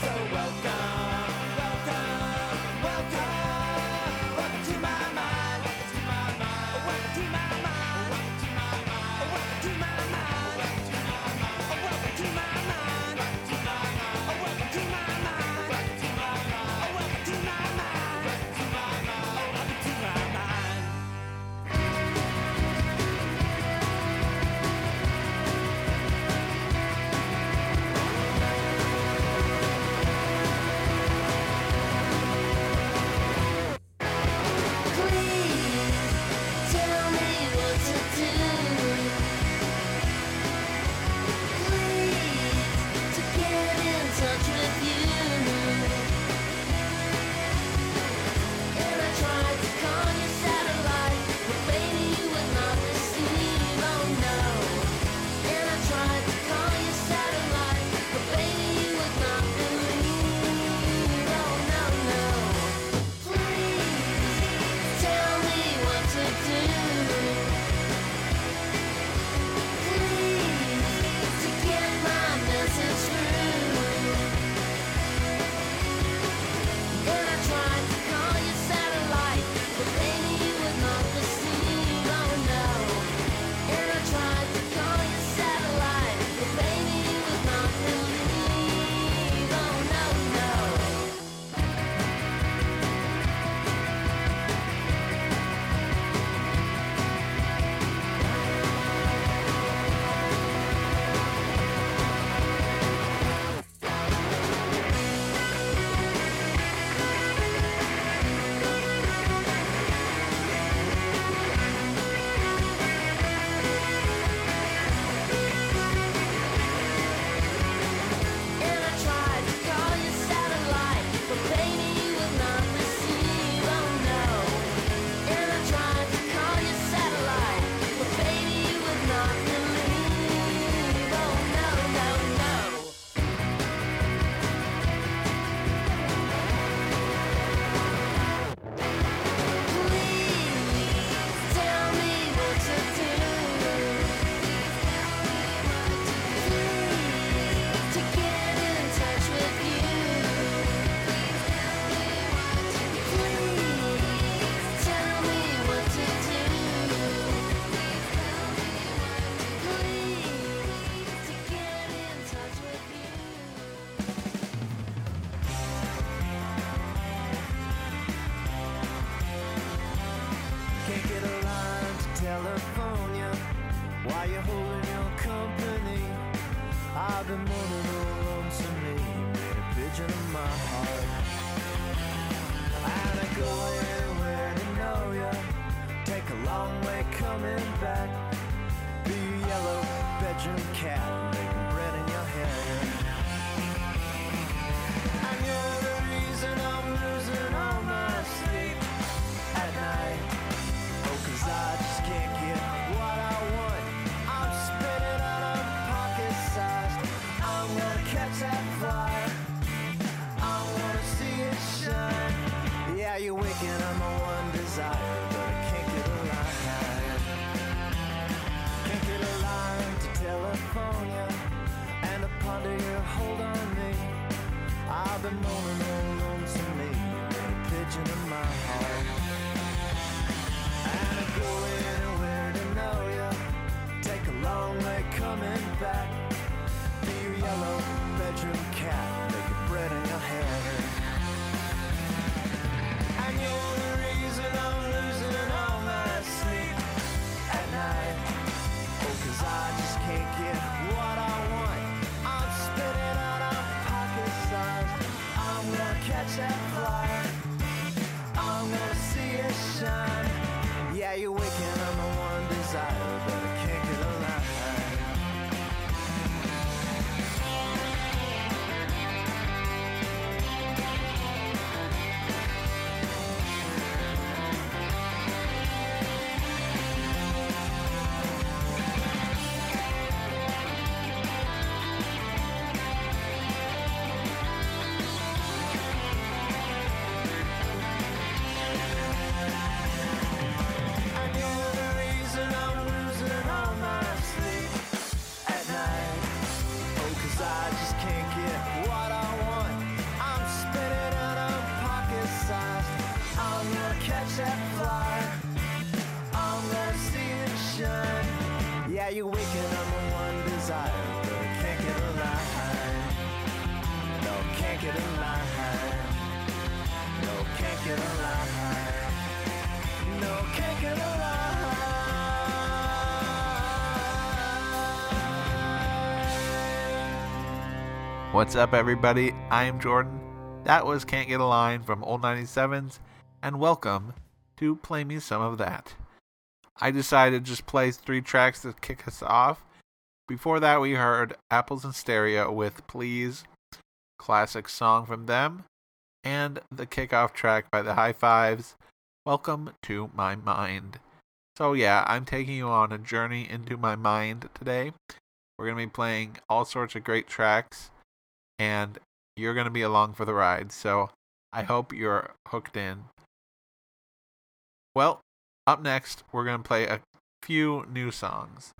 so welcome. Holding your company. I've been mourning alone to me, made a pigeon of my heart. And I go anywhere to know ya. Take a long way coming back. Be a yellow bedroom cat, What's up, everybody? I am Jordan. That was Can't Get a Line from Old 97s, and welcome to Play Me Some of That. I decided to just play three tracks to kick us off. Before that, we heard Apples in Stereo with Please, classic song from them, and the kickoff track by the Hi-Fives, Welcome to My Mind. So, yeah, I'm taking you on a journey into my mind today. We're going to be playing all sorts of great tracks, and you're going to be along for the ride. So, I hope you're hooked in. Well, up next, we're going to play a few new songs.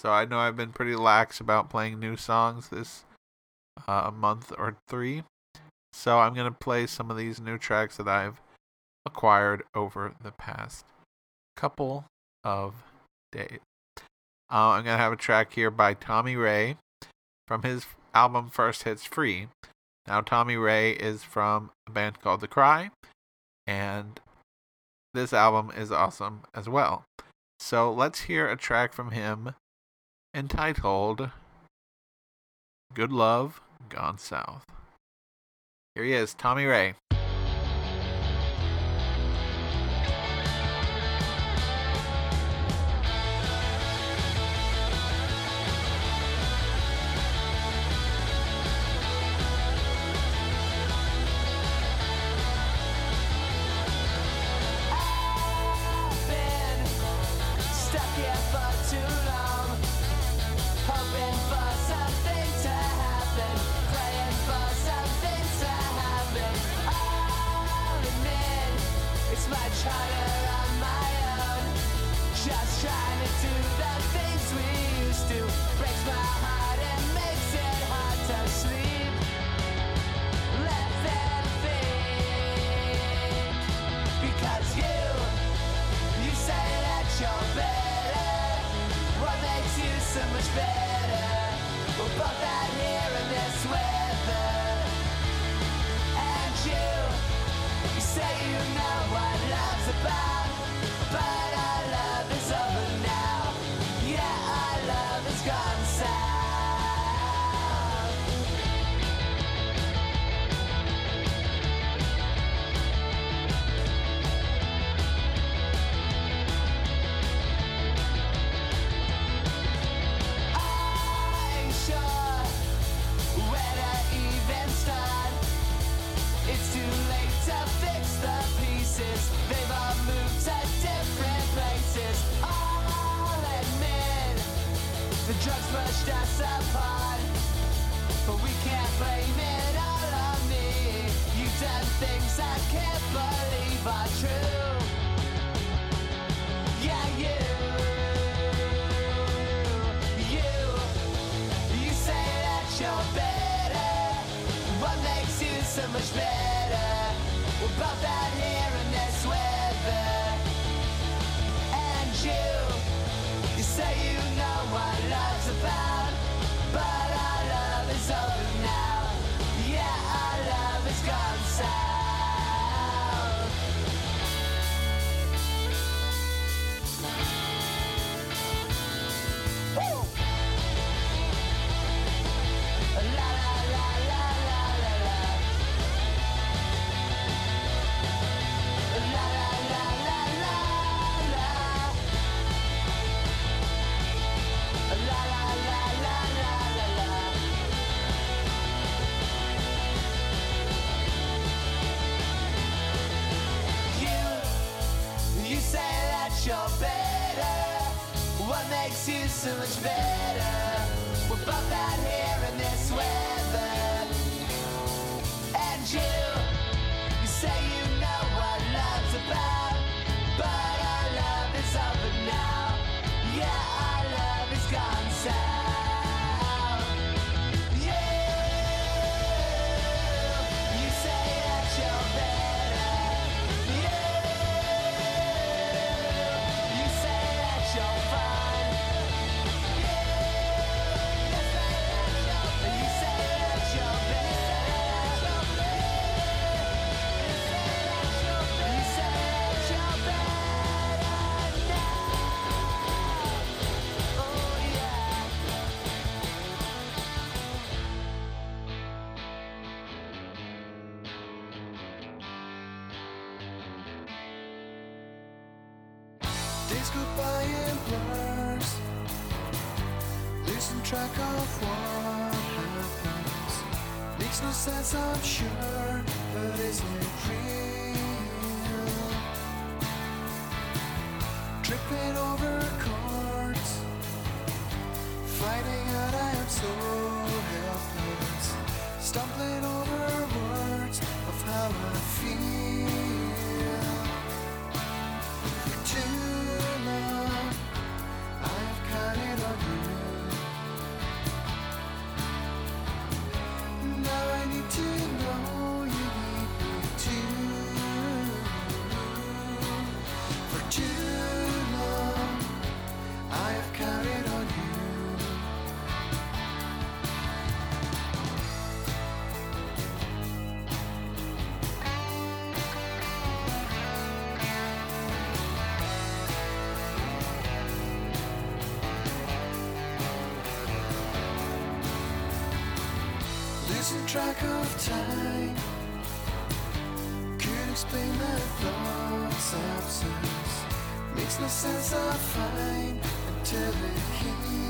So, I know I've been pretty lax about playing new songs this uh, month or three. So, I'm going to play some of these new tracks that I've acquired over the past couple of days. Uh, I'm going to have a track here by Tommy Ray from his album First Hits Free. Now, Tommy Ray is from a band called The Cry, and this album is awesome as well. So, let's hear a track from him entitled Good Luv Gone South. Here he is, Tommy Ray. so much better. We're both out here in this weather. And you, you say you know what love's about, but our love is over now. Yeah, our love is gone south. tripping over chords, finding out I am so helpless, stumbling over words of how I feel. tight. Could explain my thoughts' absence. Makes no sense, I find until it hits.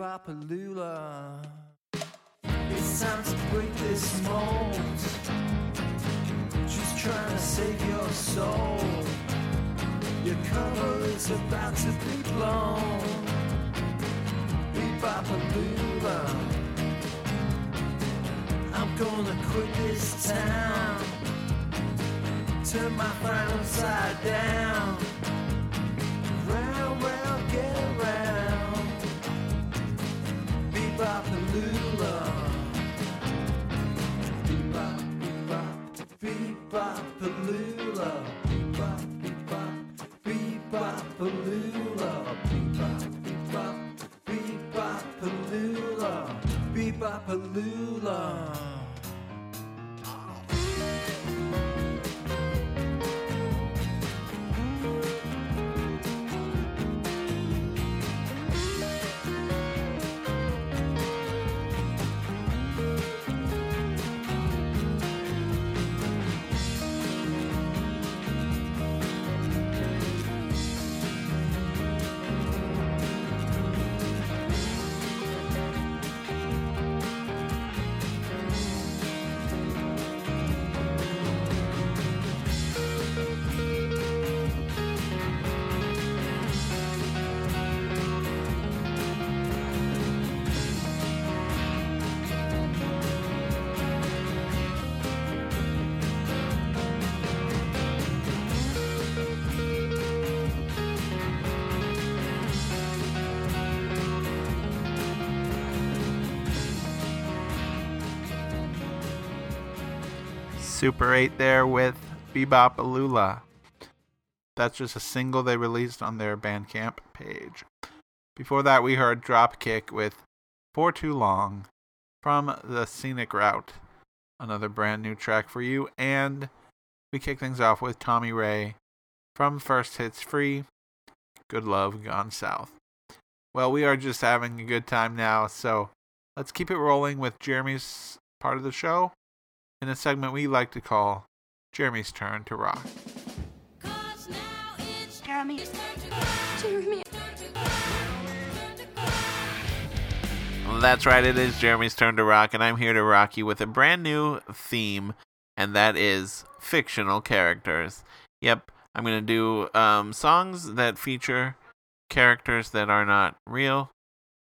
And Lula. Bebopalula. It's time to break this mold. Just trying to save your soul. Your cover is about to be blown. Bebopalula. I'm gonna quit this town. Turn my frown upside down. Bebopalula. Bebop, bebop. Bebop, bebop, bebopalula. Bebopalula. Super 8 there with BeBopALuLa. That's just a single they released on their Bandcamp page. Before that, we heard Dropkick with For Too Long from the Scenic Route. Another brand new track for you. And we kick things off with Tommy Ray from First Hits Free Good Luv Gone South. Well, we are just having a good time now, so let's keep it rolling with Jeremy's part of the show in a segment we like to call Jeremy's Turn to Rock. Jeremy. Jeremy. That's right, it is Jeremy's Turn to Rock, and I'm here to rock you with a brand new theme, and that is fictional characters. Yep, I'm going to do um, songs that feature characters that are not real,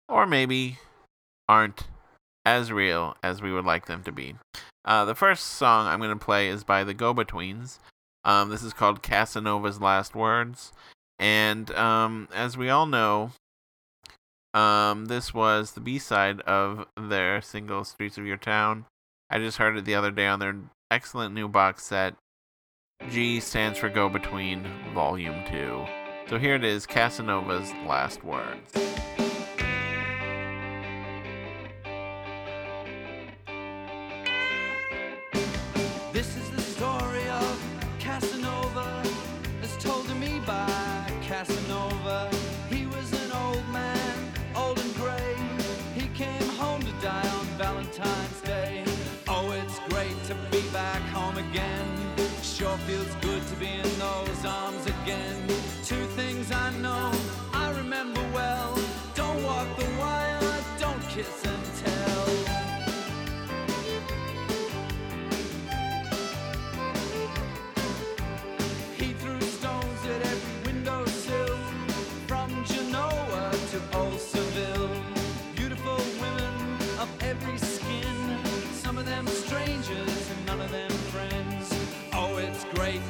or maybe aren't as real as we would like them to be. Uh, the first song I'm going to play is by the Go Betweens. Um, this is called Casanova's Last Words. And um, as we all know, um, this was the B side of their single Streets of Your Town. I just heard it the other day on their excellent new box set. G stands for Go Between Volume 2. So here it is Casanova's Last Words.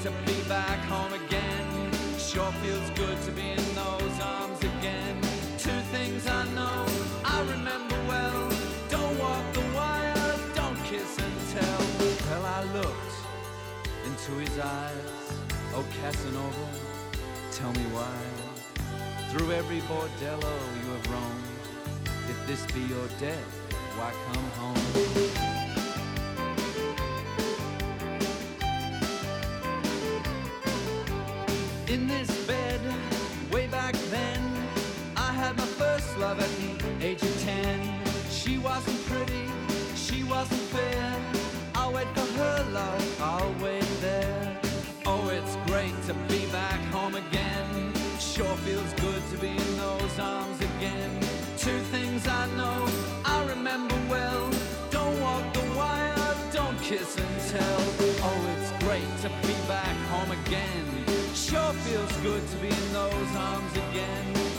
to be back home again. Sure feels good to be in those arms again. Two things I know I remember well. Don't walk the wire, don't kiss and tell. Well, I looked into his eyes. Oh, Casanova, tell me why. Through every bordello you have roamed. If this be your death, why come home? in this bed way back then. I had my first love at the age of ten. She wasn't pretty, she wasn't fair. I'll wait for her love, I'll wait there. Oh, it's great to be back home again. Sure feels good to be in those arms again. Two things I know, I remember well. Don't walk the wire, don't kiss and tell. Oh, it's great to be back home again feels good to be in those arms again.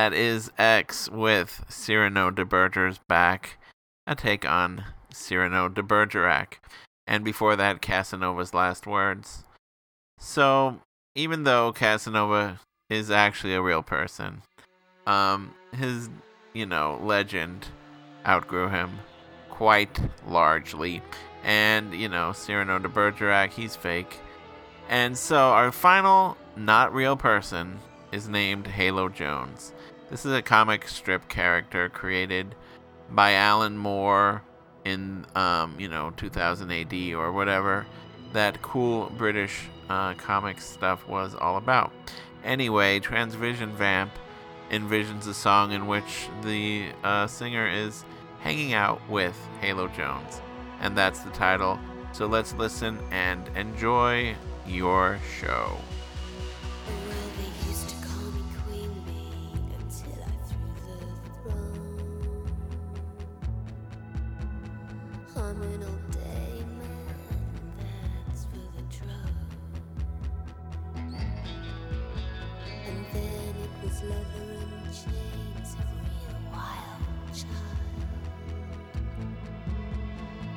that is X with Cyrano de Bergerac's back, a take on Cyrano de Bergerac. And before that, Casanova's last words. So, even though Casanova is actually a real person, um, his, you know, legend outgrew him quite largely. And, you know, Cyrano de Bergerac, he's fake. And so, our final not real person is named Halo Jones. This is a comic strip character created by Alan Moore in, um, you know, 2000 AD or whatever that cool British uh, comic stuff was all about. Anyway, Transvision Vamp envisions a song in which the uh, singer is hanging out with Halo Jones, and that's the title. So let's listen and enjoy your show.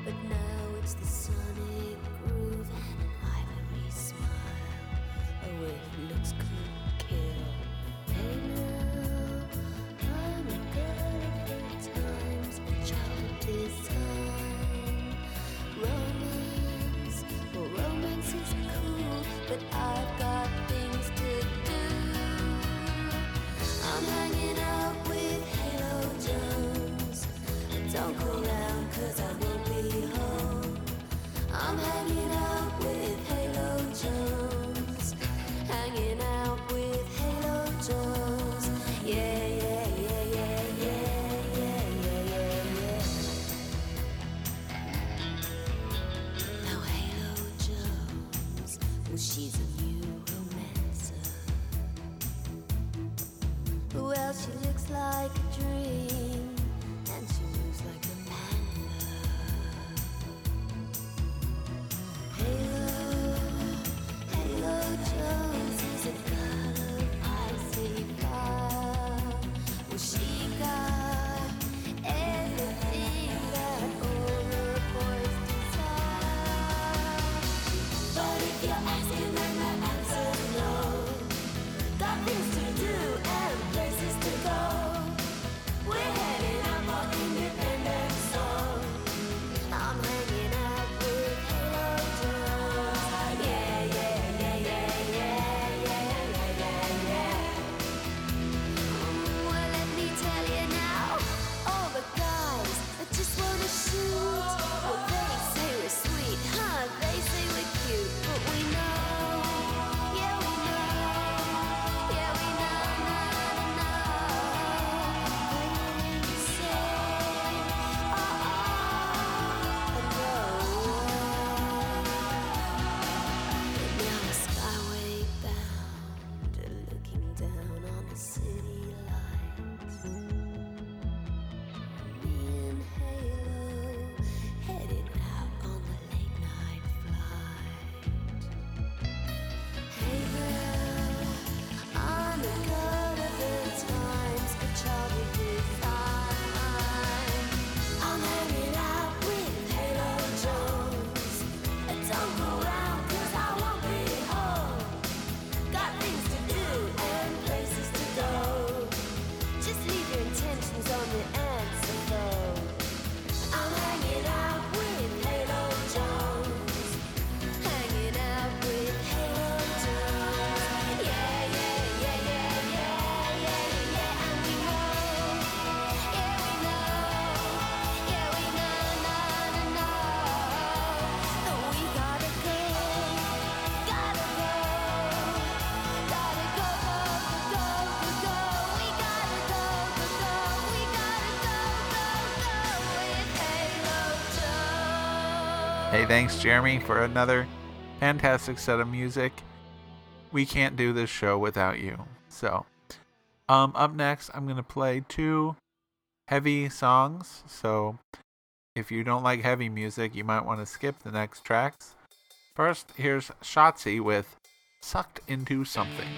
But now it's the Thanks, Jeremy, for another fantastic set of music. We can't do this show without you. So, um, up next, I'm gonna play two heavy songs. So, if you don't like heavy music, you might want to skip the next tracks. First, here's Schatzi with "Sucked Into Something."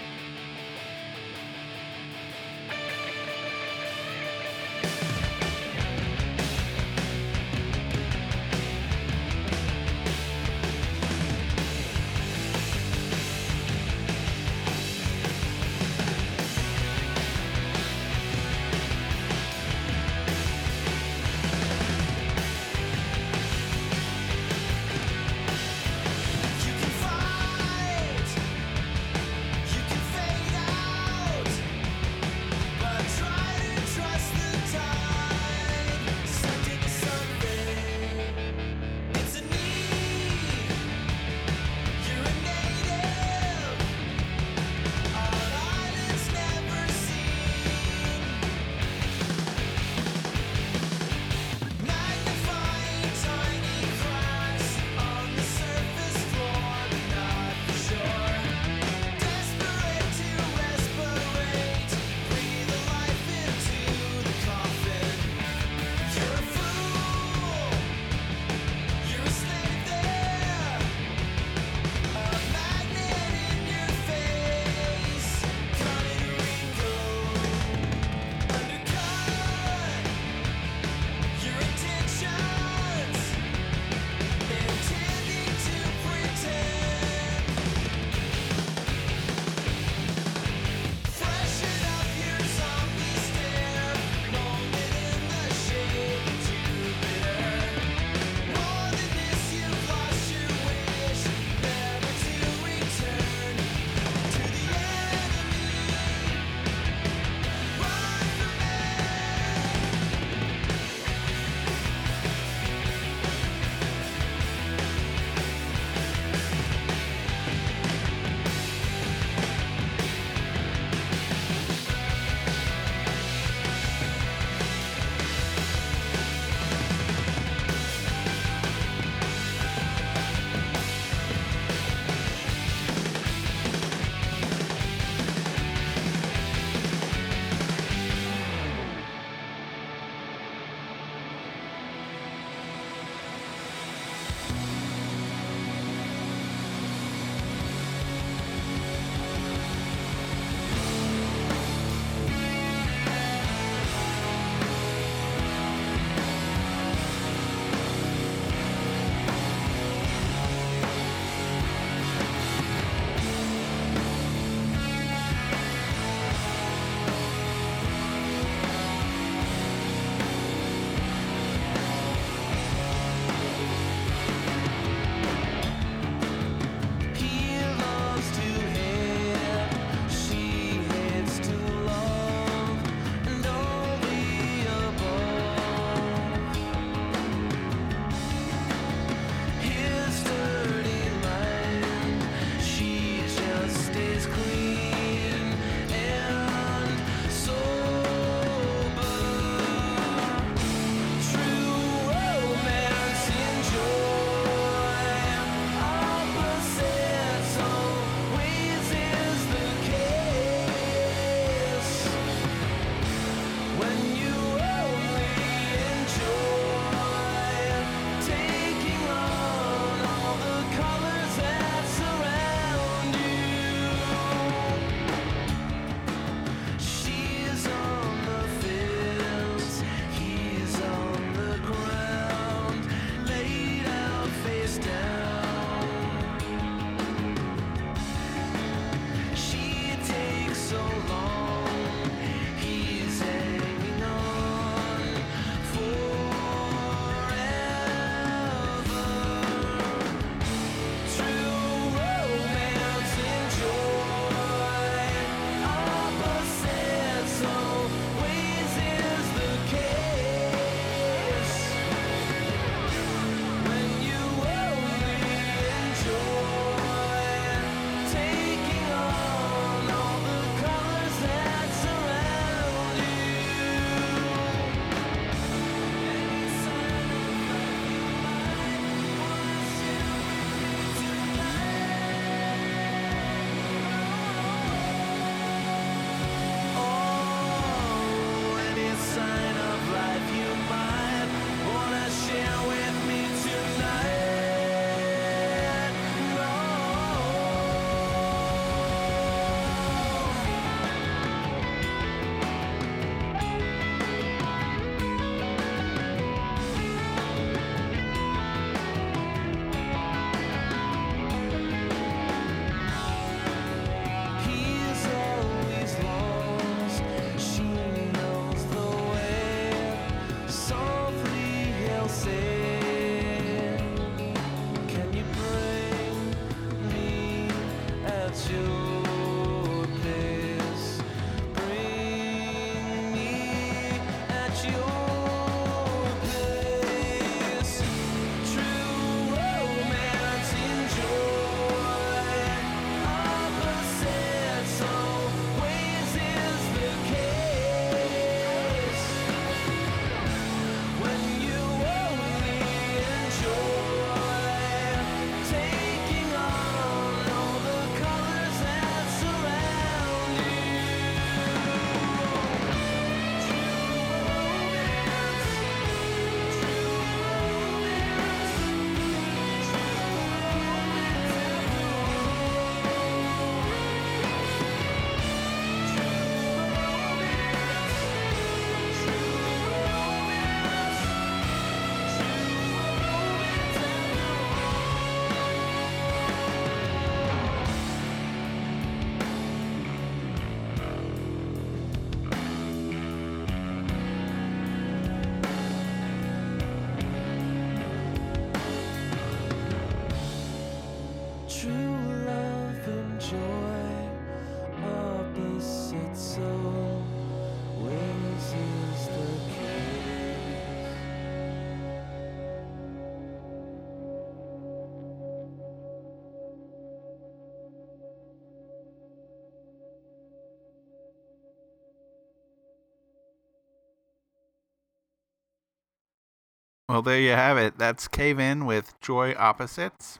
Well, there you have it. That's Cave In with Joy Opposites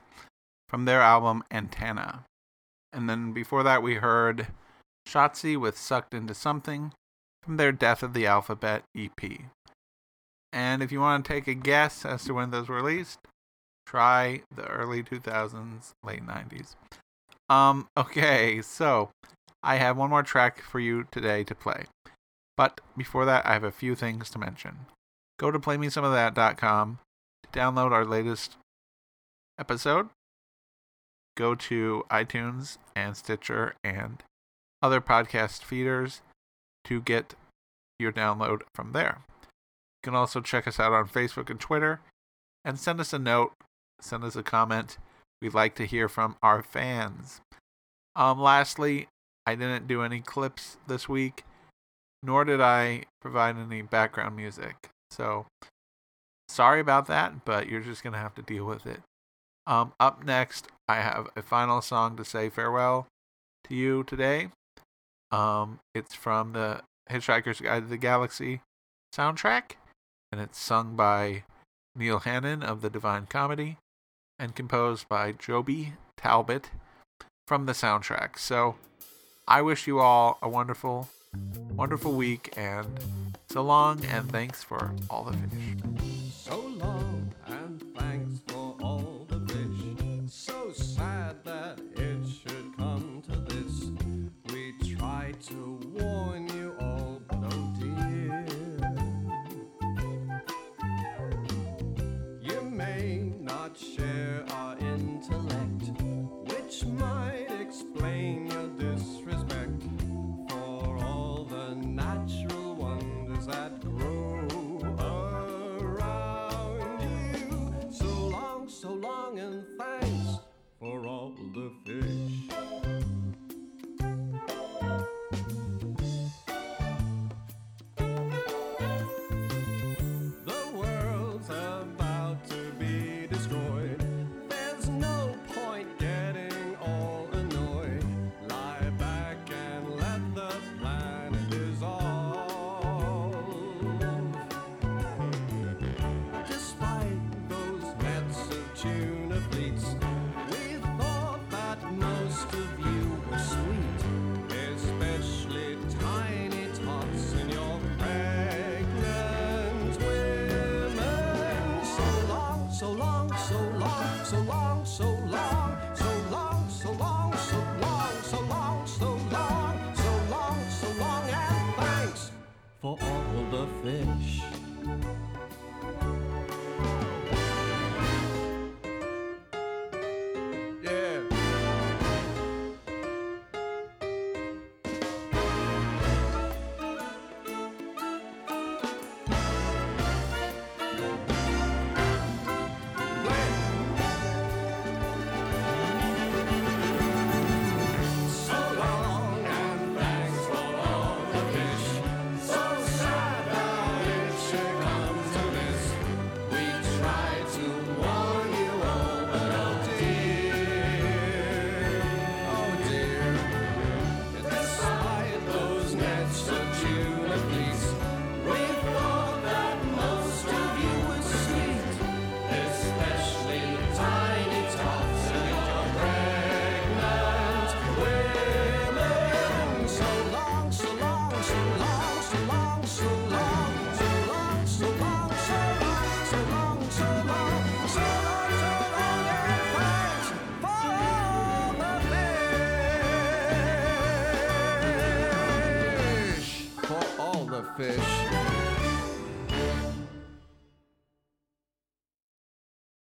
from their album Antenna. And then before that, we heard Schatzi with Sucked Into Something from their Death of the Alphabet EP. And if you want to take a guess as to when those were released, try the early 2000s, late 90s. Um, okay, so I have one more track for you today to play. But before that, I have a few things to mention. Go to playmesomeofthat.com to download our latest episode. Go to iTunes and Stitcher and other podcast feeders to get your download from there. You can also check us out on Facebook and Twitter and send us a note, send us a comment. We'd like to hear from our fans. Um, lastly, I didn't do any clips this week, nor did I provide any background music. So, sorry about that, but you're just going to have to deal with it. Um, up next, I have a final song to say farewell to you today. Um, it's from the Hitchhiker's Guide to the Galaxy soundtrack, and it's sung by Neil Hannon of the Divine Comedy and composed by Joby Talbot from the soundtrack. So I wish you all a wonderful, wonderful week, and so long, and thanks for all the fish. So long and thanks for all the fish. So sad that it should come to this. We try to